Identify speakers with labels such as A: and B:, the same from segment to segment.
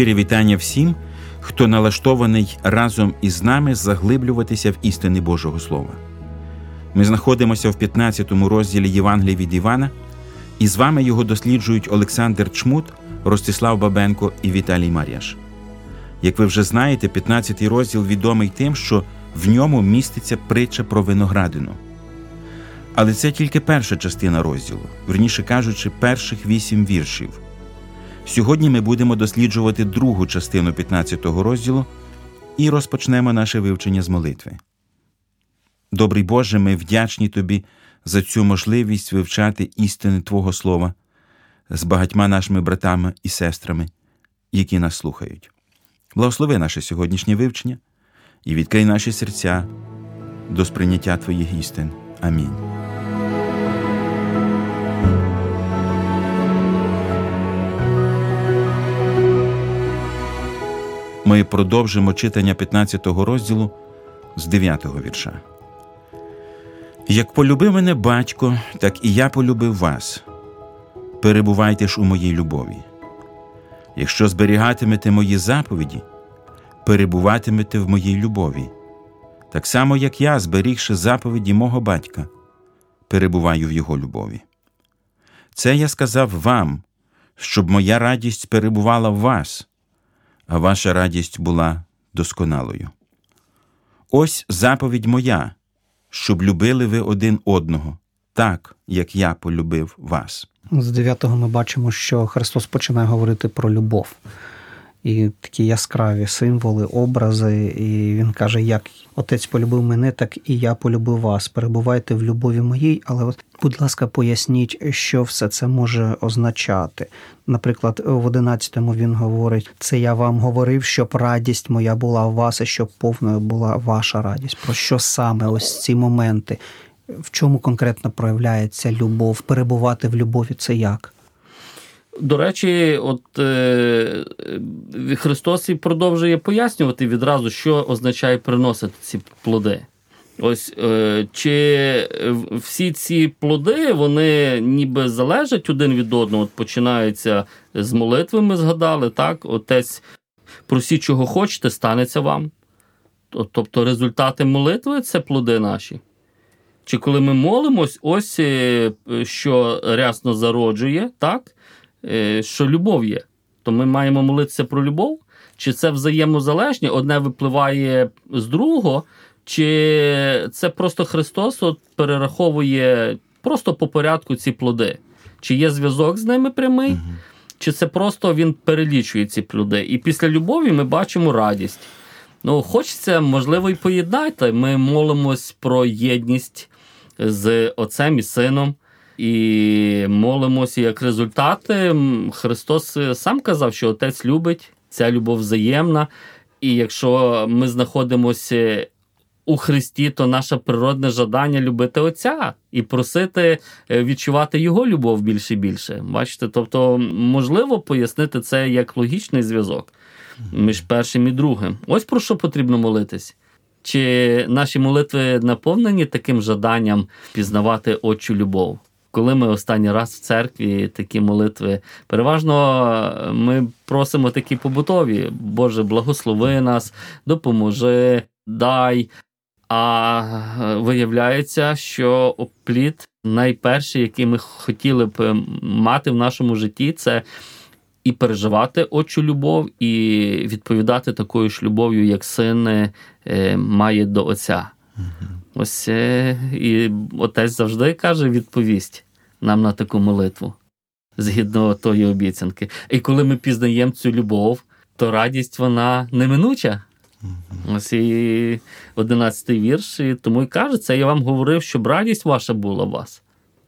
A: Щирі вітання всім, хто налаштований разом із нами заглиблюватися в істини Божого Слова. Ми знаходимося в 15 розділі Євангелії від Івана, і з вами його досліджують Олександр Чмут, Ростислав Бабенко і Віталій Мар'яш. Як ви вже знаєте, 15 розділ відомий тим, що в ньому міститься притча про виноградину. Але це тільки перша частина розділу, верніше кажучи, перших вісім віршів. Сьогодні ми будемо досліджувати другу частину 15-го розділу і розпочнемо наше вивчення з молитви. Добрий Боже, ми вдячні Тобі за цю можливість вивчати істини Твого Слова з багатьма нашими братами і сестрами, які нас слухають. Благослови наше сьогоднішнє вивчення і відкрий наші серця до сприйняття Твоїх істин. Амінь. Ми продовжимо читання 15 розділу з 9 вірша. Як полюбив мене батько, так і я полюбив вас. Перебувайте ж у моїй любові. Якщо зберігатимете мої заповіді, перебуватимете в моїй любові, так само, як я, зберігши заповіді мого батька, перебуваю в його любові. Це я сказав вам, щоб моя радість перебувала в вас, а ваша радість була досконалою. Ось заповідь моя, щоб любили ви один одного, так, як я полюбив вас.
B: З дев'ятого ми бачимо, що Христос починає говорити про любов. І такі яскраві символи, образи, і він каже: як отець полюбив мене, так і я полюбив вас. Перебувайте в любові моїй, але от, будь ласка, поясніть, що все це може означати. Наприклад, в одинадцятому він говорить: це я вам говорив, щоб радість моя була у вас, і щоб повною була ваша радість. Про що саме ось ці моменти? В чому конкретно проявляється любов? Перебувати в любові це як?
C: До речі, от е, Христос і продовжує пояснювати відразу, що означає приносити ці плоди. Ось е, чи всі ці плоди вони ніби залежать один від одного, от починаються з молитви, ми згадали, так? Отець, просіть, чого хочете, станеться вам. Тобто результати молитви це плоди наші. Чи коли ми молимось, ось е, що рясно зароджує, так? Е, що любов є, то ми маємо молитися про любов, чи це взаємозалежні, одне випливає з другого, чи це просто Христос от перераховує просто по порядку ці плоди? Чи є зв'язок з ними прямий, угу. чи це просто він перелічує ці плоди? І після любові ми бачимо радість. Ну, хочеться, можливо, і поєднати. Ми молимось про єдність з Отцем і Сином і молимося як результати. Христос сам казав, що Отець любить, ця любов взаємна. І якщо ми знаходимося у Христі, то наше природне жадання любити Отця і просити е, відчувати Його любов більше і більше. Бачите, тобто можливо пояснити це як логічний зв'язок між першим і другим. Ось про що потрібно молитись. Чи наші молитви наповнені таким жаданням пізнавати Отчу любов? Коли ми останній раз в церкві такі молитви, переважно е, ми просимо такі побутові, Боже, благослови нас, допоможи, дай. А е, виявляється, що плід найперший, який ми хотіли б мати в нашому житті, це і переживати отчу любов, і відповідати такою ж любов'ю, як син е, має до отця. Ось і отець завжди каже відповість нам на таку молитву згідно тої обіцянки. І коли ми пізнаємо цю любов, то радість вона неминуча. Ось і одинадцятий вірш, і тому і каже, це я вам говорив, щоб радість ваша була у вас.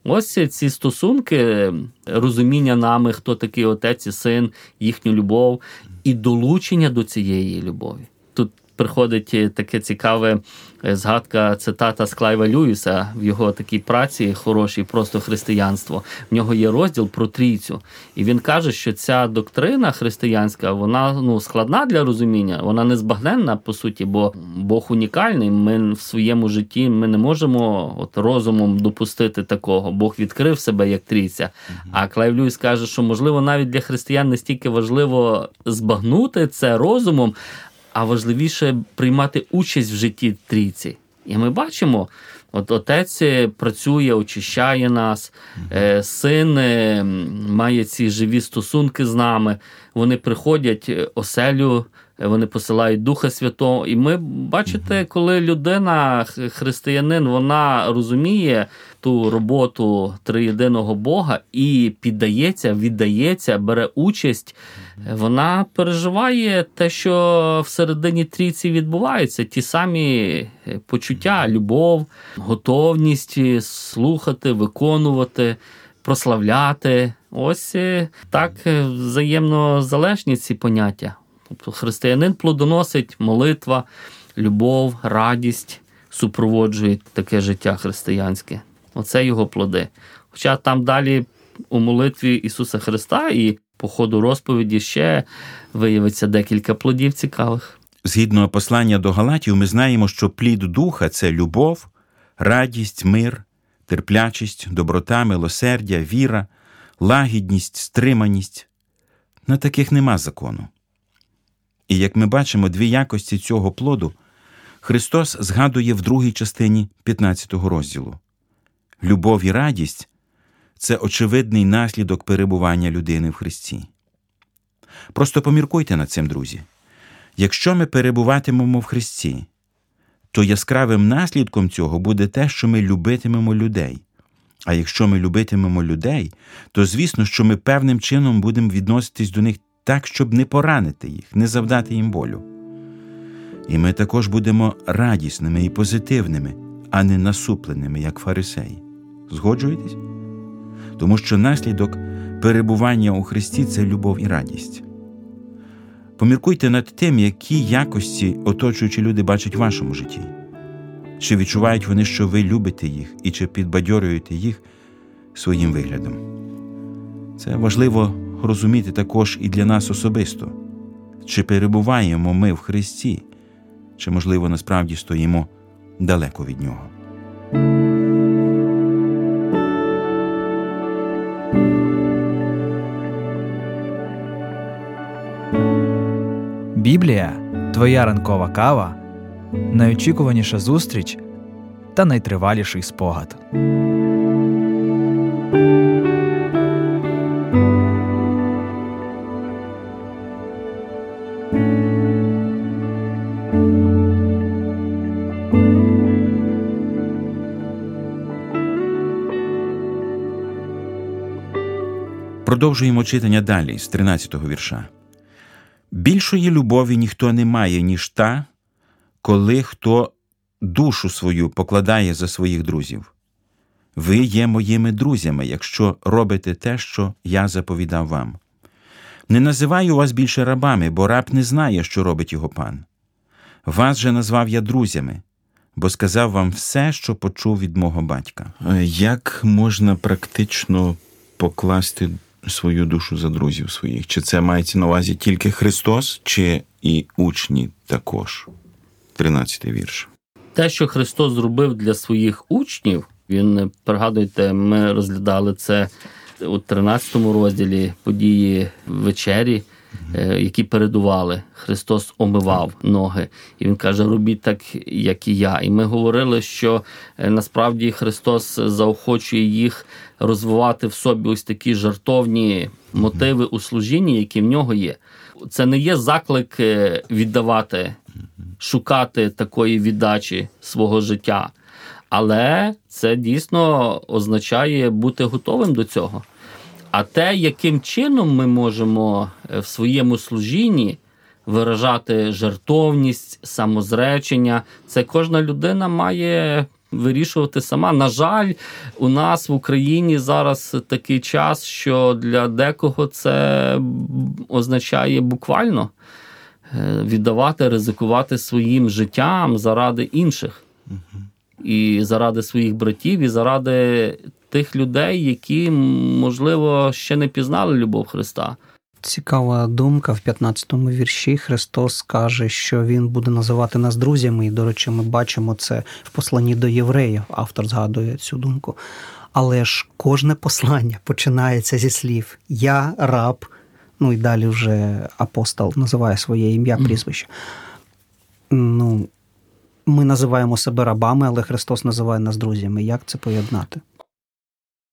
C: Ось ці стосунки, розуміння нами, хто такий отець і син, їхню любов і долучення до цієї любові. Тут приходить таке цікаве е, згадка цитата з Клайва Льюіса в його такій праці, хорошій, просто християнство. В нього є розділ про трійцю, і він каже, що ця доктрина християнська вона ну складна для розуміння, вона не збагненна по суті, бо Бог унікальний. Ми в своєму житті ми не можемо от розумом допустити такого. Бог відкрив себе як трійця. А Клайв Льюіс каже, що можливо навіть для християн не стільки важливо збагнути це розумом а важливіше приймати участь в житті трійці. І ми бачимо, от отець працює, очищає нас, е, син е, має ці живі стосунки з нами. Вони приходять е, оселю вони посилають Духа Святого. І ми бачите, коли людина, християнин, вона розуміє ту роботу триєдиного Бога і піддається, віддається, бере участь, вона переживає те, що всередині трійці відбувається, ті самі почуття, любов, готовність слухати, виконувати. Прославляти, ось е, так е, взаємно залежні ці поняття. Тобто християнин плодоносить молитва, любов, радість супроводжують таке життя християнське. Оце його плоди. Хоча там далі у молитві Ісуса Христа і по ходу розповіді ще виявиться декілька плодів цікавих.
A: Згідно послання до Галатів, ми знаємо, що плід духа це любов, радість, мир, терплячість, доброта, милосердя, віра, лагідність, стриманість. На таких нема закону. І як ми бачимо дві якості цього плоду, Христос згадує в другій частині 15 розділу. Любов і радість це очевидний наслідок перебування людини в Христі. Просто поміркуйте над цим, друзі. Якщо ми перебуватимемо в Христі, то яскравим наслідком цього буде те, що ми любитимемо людей. А якщо ми любитимемо людей, то звісно, що ми певним чином будемо відноситись до них так, щоб не поранити їх, не завдати їм болю. І ми також будемо радісними і позитивними, а не насупленими, як фарисеї. Згоджуєтесь? Тому що наслідок перебування у Христі це любов і радість. Поміркуйте над тим, які якості оточуючі люди бачать в вашому житті, чи відчувають вони, що ви любите їх, і чи підбадьорюєте їх своїм виглядом. Це важливо розуміти також і для нас особисто, чи перебуваємо ми в Христі, чи, можливо, насправді стоїмо далеко від Нього.
D: Біблія твоя ранкова кава, найочікуваніша зустріч та найтриваліший спогад.
A: Продовжуємо читання далі з 13-го вірша. Більшої любові ніхто не має, ніж та, коли хто душу свою покладає за своїх друзів. Ви є моїми друзями, якщо робите те, що я заповідав вам. Не називаю вас більше рабами, бо раб не знає, що робить його пан. Вас же назвав я друзями, бо сказав вам все, що почув від мого батька.
E: Як можна практично покласти свою душу за друзів своїх? Чи це мається на увазі тільки Христос, чи і учні також? 13 вірш.
C: Те, що Христос зробив для своїх учнів, він пригадуйте, ми розглядали це у 13 розділі події вечері які передували. Христос омивав ноги. І Він каже: робіть так, як і я. І ми говорили, що е, насправді Христос заохочує їх розвивати в собі ось такі жартовні мотиви у служінні, які в нього є. Це не є заклик е, віддавати, шукати такої віддачі свого життя. Але це дійсно означає бути готовим до цього. А те, яким чином ми можемо е, в своєму служінні виражати жертовність, самозречення, це кожна людина має вирішувати сама. На жаль, у нас в Україні зараз такий час, що для декого це означає буквально е, віддавати, ризикувати своїм життям заради інших. І заради своїх братів, і заради тих людей, які, можливо, ще не пізнали любов Христа.
B: Цікава думка в 15-му вірші. Христос каже, що Він буде називати нас друзями, і, до речі, ми бачимо це в посланні до євреїв. Автор згадує цю думку. Але ж кожне послання починається зі слів Я раб. Ну і далі вже апостол називає своє ім'я, прізвище. Ну, Ми називаємо себе рабами, але Христос називає нас друзями. Як це поєднати?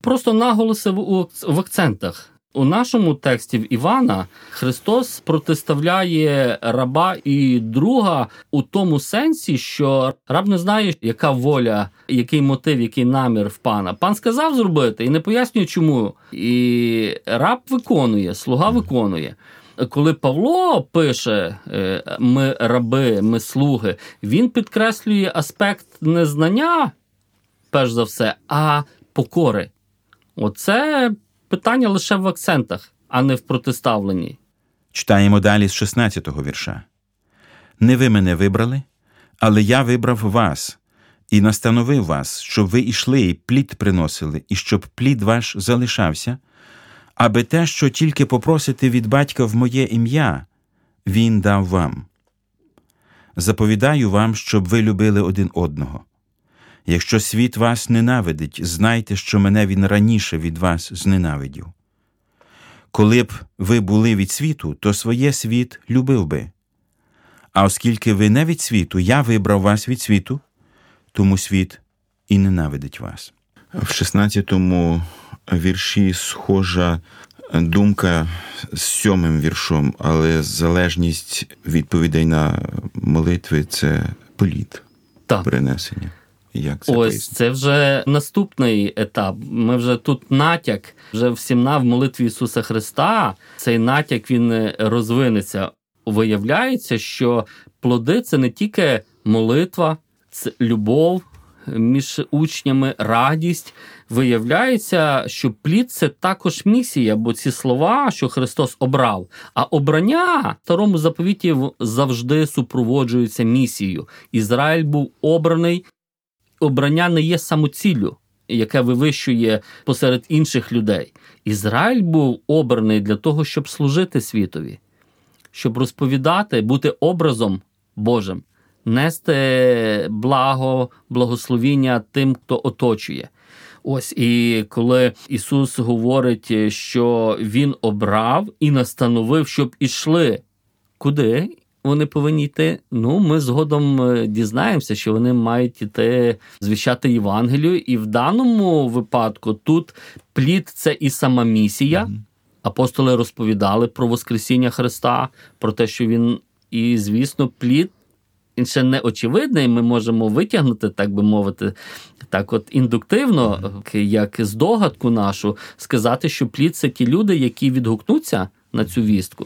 C: Просто наголоси в акцентах. У нашому тексті в Івана Христос протиставляє раба і друга у тому сенсі, що раб не знає, яка воля, який мотив, який намір в пана. Пан сказав зробити і не пояснює, чому. І раб виконує, слуга виконує. Коли Павло пише е, ми раби, ми слуги, він підкреслює аспект не знання, перш за все, а покори. Оце питання лише в акцентах, а не в протиставленні.
A: Читаємо далі з 16-го вірша. Не ви мене вибрали, але я вибрав вас і настановив вас, щоб ви ішли і плід приносили, і щоб плід ваш залишався, аби те, що тільки попросите від батька в моє ім'я, він дав вам. Заповідаю вам, щоб ви любили один одного. Якщо світ вас ненавидить, знайте, що мене він раніше від вас зненавидів. Коли б ви були від світу, то своє світ любив би. А оскільки ви не від світу, я вибрав вас від світу, тому світ і ненавидить вас.
E: В 16-му вірші схожа думка з сьомим віршом, але залежність відповідей на молитви це політ
C: так.
E: перенесення. Як це
C: Ось
E: пояснити?
C: це вже наступний етап. Ми вже тут натяк, вже в сімна в молитві Ісуса Христа. Цей натяк він розвинеться. Виявляється, що плоди це не тільки молитва, це любов між учнями, радість. Виявляється, що плід це також місія, бо ці слова, що Христос обрав, а обрання в старому заповіті завжди супроводжуються місією. Ізраїль був обраний обрання не є самоціллю, яке вивищує посеред інших людей. Ізраїль був обраний для того, щоб служити світові, щоб розповідати, бути образом Божим, нести благо, благословіння тим, хто оточує. Ось і коли Ісус говорить, що Він обрав і настановив, щоб ішли куди? Вони повинні йти. Ну, ми згодом е, дізнаємося, що вони мають іти звіщати Євангелію, і в даному випадку тут плід це і сама місія. Mm-hmm. Апостоли розповідали про Воскресіння Христа, про те, що він, і, звісно, плід. Він ще не очевидний, ми можемо витягнути, так би мовити, так от індуктивно, як здогадку нашу, сказати, що плід це ті люди, які відгукнуться на цю вістку.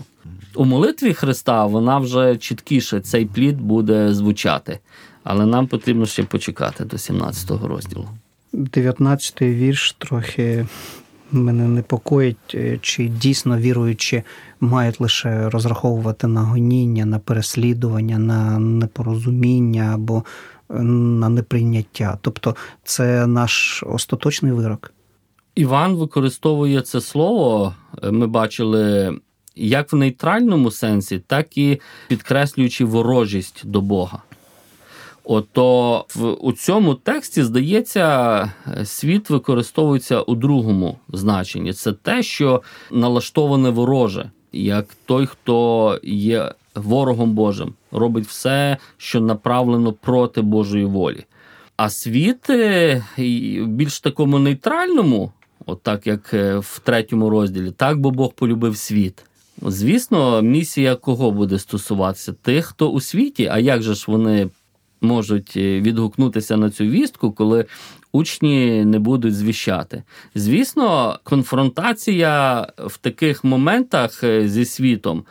C: У молитві Христа вона вже чіткіше цей плід буде звучати, але нам потрібно ще почекати до 17-го розділу.
B: 19-й вірш трохи мене непокоїть, е, чи дійсно віруючи мають лише розраховувати на гоніння, на переслідування, на непорозуміння або е, на неприйняття. Тобто це наш остаточний вирок.
C: Іван використовує це слово. Е, ми бачили як в нейтральному сенсі, так і підкреслюючи ворожість до Бога. Ото в у цьому тексті, здається, світ використовується у другому значенні. Це те, що налаштоване вороже як той, хто є ворогом Божим, робить все, що направлено проти Божої волі. А світ е, більш такому нейтральному, от так як е, в третьому розділі, так бо Бог полюбив світ. Звісно, місія кого буде стосуватися? Тих, хто у світі, а як же ж вони можуть е, відгукнутися на цю вістку, коли учні не будуть звіщати? Звісно, конфронтація в таких моментах е, зі світом.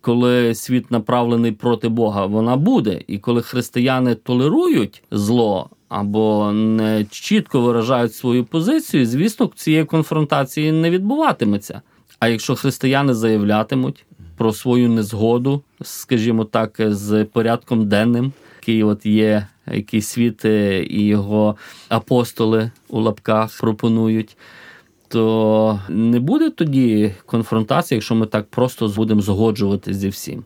C: Коли світ направлений проти Бога, вона буде. І коли християни толерують зло або не чітко виражають свою позицію, звісно, цієї конфронтації не відбуватиметься. А якщо християни заявлятимуть про свою незгоду, скажімо так, з порядком денним, який от є, який світ е, і його апостоли у лапках пропонують. То не буде тоді конфронтації, якщо ми так просто будемо згоджуватися зі всім.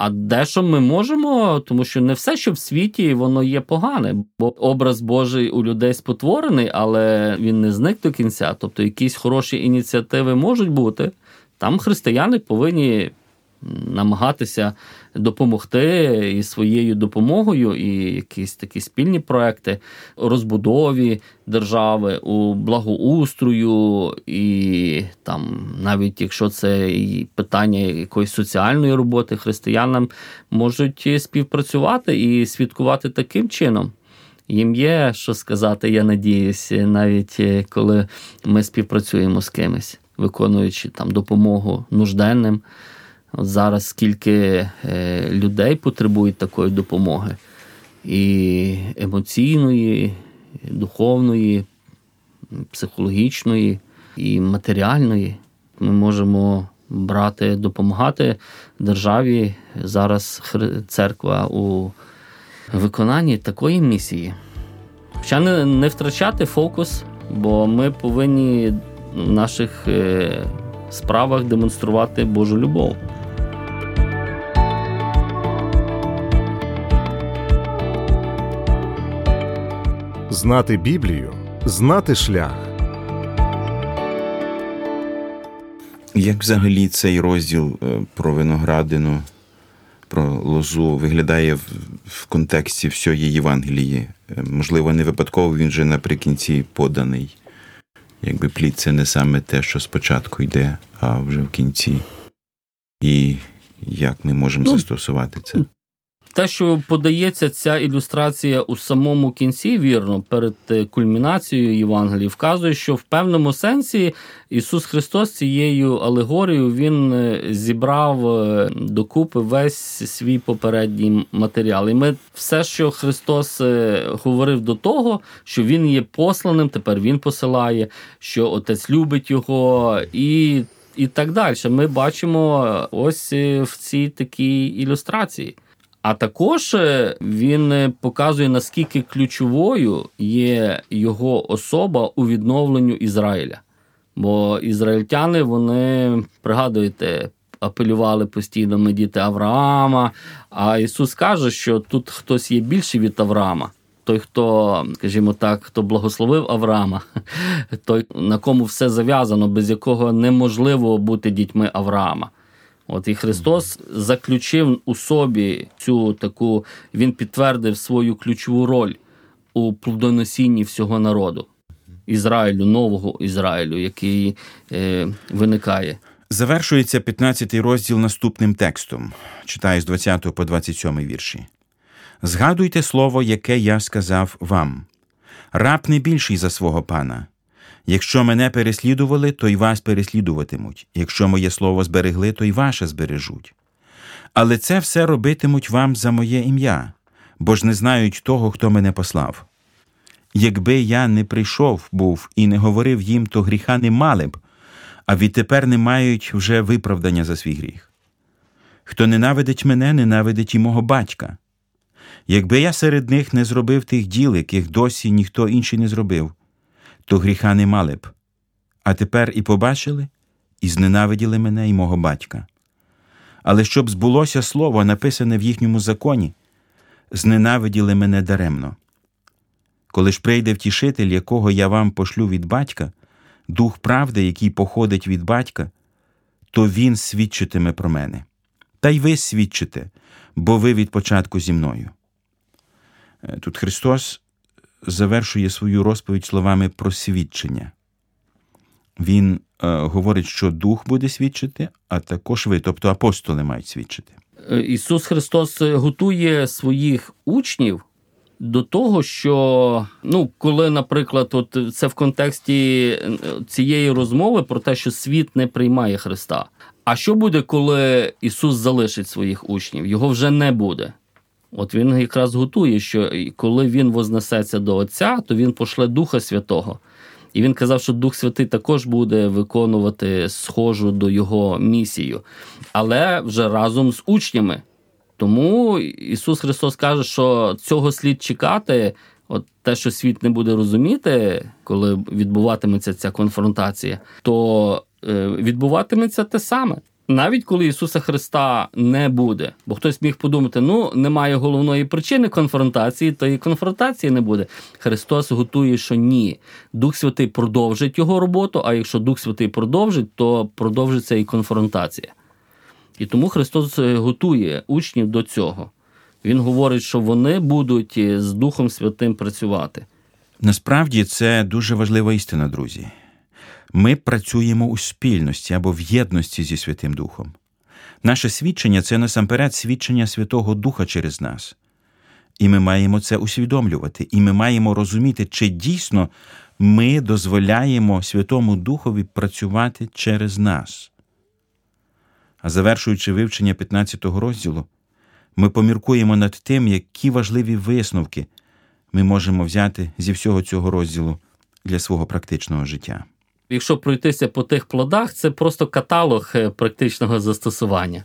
C: А дещо ми можемо, тому що не все, що в світі, воно є погане, бо образ Божий у людей спотворений, але він не зник до кінця. Тобто якісь хороші ініціативи можуть бути. Там християни повинні намагатися допомогти і своєю допомогою, і якісь такі спільні проекти розбудові держави, у благоустрою, і там, навіть якщо це і питання якоїсь соціальної роботи, християнам можуть співпрацювати і святкувати таким чином. Їм є що сказати, я надіюся, навіть е, коли ми співпрацюємо з кимось, виконуючи там допомогу нужденним. От Зараз скільки е, людей потребують такої допомоги, і емоційної, і духовної, психологічної, і матеріальної. Ми можемо брати, допомагати державі. Зараз церква у виконанні такої місії. Хоча не, не втрачати фокус, бо ми повинні в наших е, справах демонструвати Божу любов.
F: Знати Біблію, знати шлях.
E: Як взагалі цей розділ е, про виноградину, про лозу виглядає в, в контексті всієї Євангелії? Е, Можливо, не випадково він же наприкінці поданий. Якби плід це не саме те, що спочатку йде, а вже в кінці. І як ми можемо
C: Ну,
E: застосувати це?
C: Те, що подається ця ілюстрація у самому кінці, вірно, перед е, кульмінацією Євангелії, вказує, що в певному сенсі Ісус Христос цією алегорією Він е, зібрав е, докупи весь свій попередній матеріал. І ми все, що Христос говорив до того, що Він є посланим, тепер Він посилає, що Отець любить його і. І так далі. Ми бачимо ось в цій такій ілюстрації. А також е, він е, показує, наскільки ключовою є його особа у відновленню Ізраїля. Бо ізраїльтяни, вони пригадуєте, апелювали постійно ми діти Авраама. А Ісус каже, що тут хтось є більший від Авраама. Той, хто, скажімо так, хто благословив Авраама, той, на кому все зав'язано, без якого неможливо бути дітьми Авраама. От і Христос заключив у собі цю таку, він підтвердив свою ключову роль у плодоносінні всього народу Ізраїлю, нового Ізраїлю, який е, виникає.
A: Завершується 15 розділ наступним текстом. Читаю з 20 по 27 вірші. Згадуйте слово, яке я сказав вам. Раб не більший за свого пана. Якщо мене переслідували, то й вас переслідуватимуть. Якщо моє слово зберегли, то й ваше збережуть. Але це все робитимуть вам за моє ім'я, бо ж не знають того, хто мене послав. Якби я не прийшов був і не говорив їм, то гріха не мали б, а відтепер не мають вже виправдання за свій гріх. Хто ненавидить мене, ненавидить і мого батька. Якби я серед них не зробив тих діл, яких досі ніхто інший не зробив, то гріха не мали б. А тепер і побачили, і зненавиділи мене і мого батька. Але щоб збулося слово, написане в їхньому законі, зненавиділи мене даремно. Коли ж прийде втішитель, якого я вам пошлю від батька, дух правди, який походить від батька, то Він свідчитиме про мене. Та й ви свідчите, бо ви від початку зі мною. Е, Тут Христос завершує свою розповідь словами про свідчення. Він е, говорить, що Дух буде свідчити, а також ви, тобто апостоли, мають свідчити.
C: Е, Ісус Христос е, готує своїх учнів до того, що ну, коли, наприклад, от це в контексті е, цієї розмови про те, що світ не приймає Христа. А що буде, коли Ісус залишить своїх учнів? Його вже не буде. От він якраз готує, що коли він вознесеться до Отця, то він пошле Духа Святого. І він казав, що Дух Святий також буде виконувати схожу до його місію, але вже разом з учнями. Тому Ісус Христос каже, що цього слід чекати, от те, що світ не буде розуміти, коли відбуватиметься ця конфронтація, то е, відбуватиметься те саме. Навіть коли Ісуса Христа не буде, бо хтось міг подумати, ну немає головної причини конфронтації, то і конфронтації не буде. Христос готує, що ні. Дух Святий продовжить його роботу, а якщо Дух Святий продовжить, то продовжиться і конфронтація. І тому Христос е, готує учнів до цього. Він говорить, що вони будуть е, з Духом Святим працювати.
A: Насправді це дуже важлива істина, друзі. Ми працюємо у спільності або в єдності зі Святим Духом. Наше свідчення це насамперед свідчення Святого Духа через нас. І ми маємо це усвідомлювати, і ми маємо розуміти, чи дійсно ми дозволяємо Святому Духові працювати через нас. А завершуючи вивчення 15 розділу, ми поміркуємо над тим, які важливі висновки ми можемо взяти зі всього цього розділу для свого практичного життя.
C: Якщо пройтися по тих плодах, це просто каталог е, практичного застосування.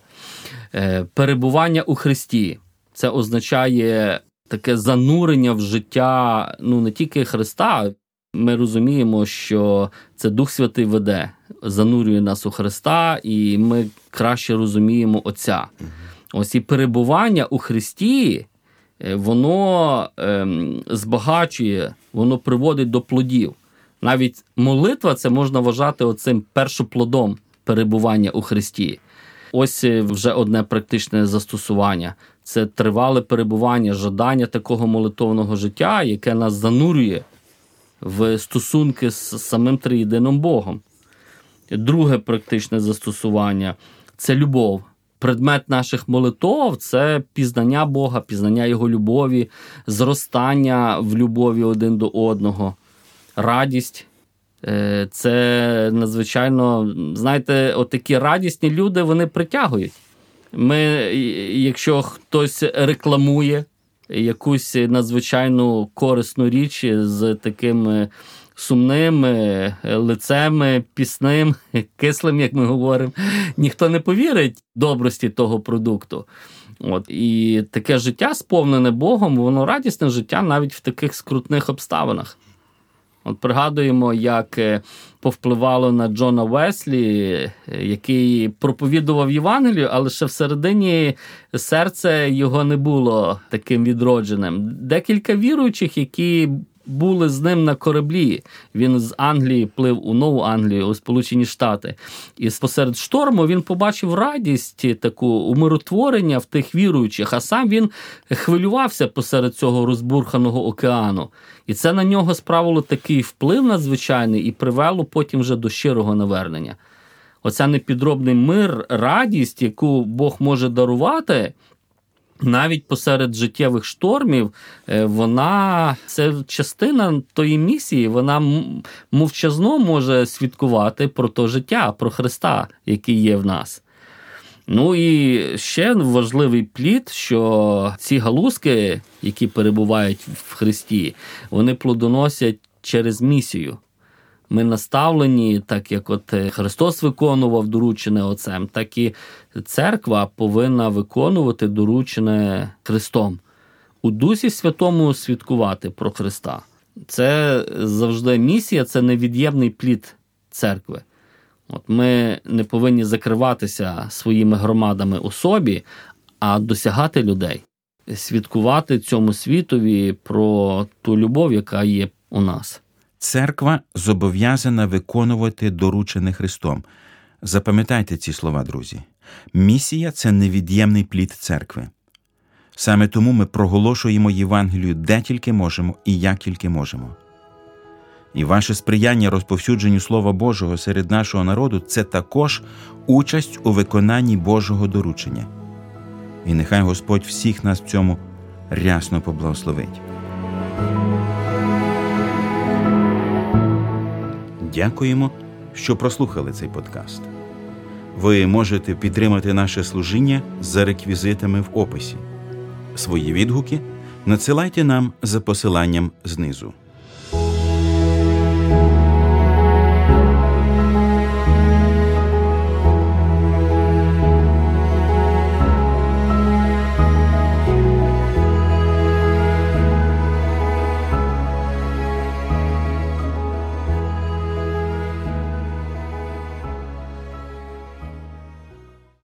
C: Е, Перебування у Христі це означає таке занурення в життя ну не тільки Христа. Ми розуміємо, що це Дух Святий веде, занурює нас у Христа, і ми краще розуміємо Отця. Ось і перебування у Христі, е, воно ем, збагачує, воно приводить до плодів. Навіть молитва це можна вважати оцим першоплодом перебування у Христі. Ось е, вже одне практичне застосування. Це тривале перебування, жадання такого молитовного життя, яке нас занурює в стосунки з самим триєдиним Богом. Друге практичне застосування це любов. Предмет наших молитов це пізнання Бога, пізнання Його любові, зростання в любові один до одного, радість. Е, Це надзвичайно, знаєте, такі радісні люди вони притягують. Ми, якщо хтось рекламує якусь надзвичайну корисну річ з таким е, сумним е, лицем, пісним, кислим, як ми говоримо, ніхто не повірить добрості того продукту. От і таке життя, сповнене Богом, воно радісне життя навіть в таких скрутних обставинах. От пригадуємо, як е, повпливало на Джона Веслі, який проповідував Євангелію, але ще всередині серце його не було таким відродженим. Декілька віруючих, які були з ним на кораблі. Він з Англії плив у Нову Англію, у Сполучені Штати. І посеред шторму він побачив радість, таку умиротворення в тих віруючих, а сам він хвилювався посеред цього розбурханого океану. І це на нього справило такий вплив надзвичайний і привело потім вже до щирого навернення. Оця непідробний мир, радість, яку Бог може дарувати. Навіть посеред життєвих штормів, е, вона це частина тої місії, вона мовчазно може свідкувати про то життя, про Христа, який є в нас. Ну і ще важливий плід, що ці галузки, які перебувають в Христі, вони плодоносять через місію. Ми наставлені, так як от Христос виконував доручене Отцем, так і церква повинна виконувати доручене Христом. У Дусі Святому свідкувати про Христа. Це завжди місія, це невід'ємний плід церкви. От Ми не повинні закриватися своїми громадами у собі, а досягати людей, свідкувати цьому світові про ту любов, яка є у нас.
A: Церква зобов'язана виконувати доручене Христом. Запам'ятайте ці слова, друзі. Місія це невід'ємний плід церкви. Саме тому ми проголошуємо Євангелію де тільки можемо і як тільки можемо. І ваше сприяння розповсюдженню Слова Божого серед нашого народу це також участь у виконанні Божого доручення. І нехай Господь всіх нас в цьому рясно поблагословить. Дякуємо, що прослухали цей подкаст. Ви можете підтримати наше служіння за реквізитами в описі. Свої відгуки надсилайте нам за посиланням знизу.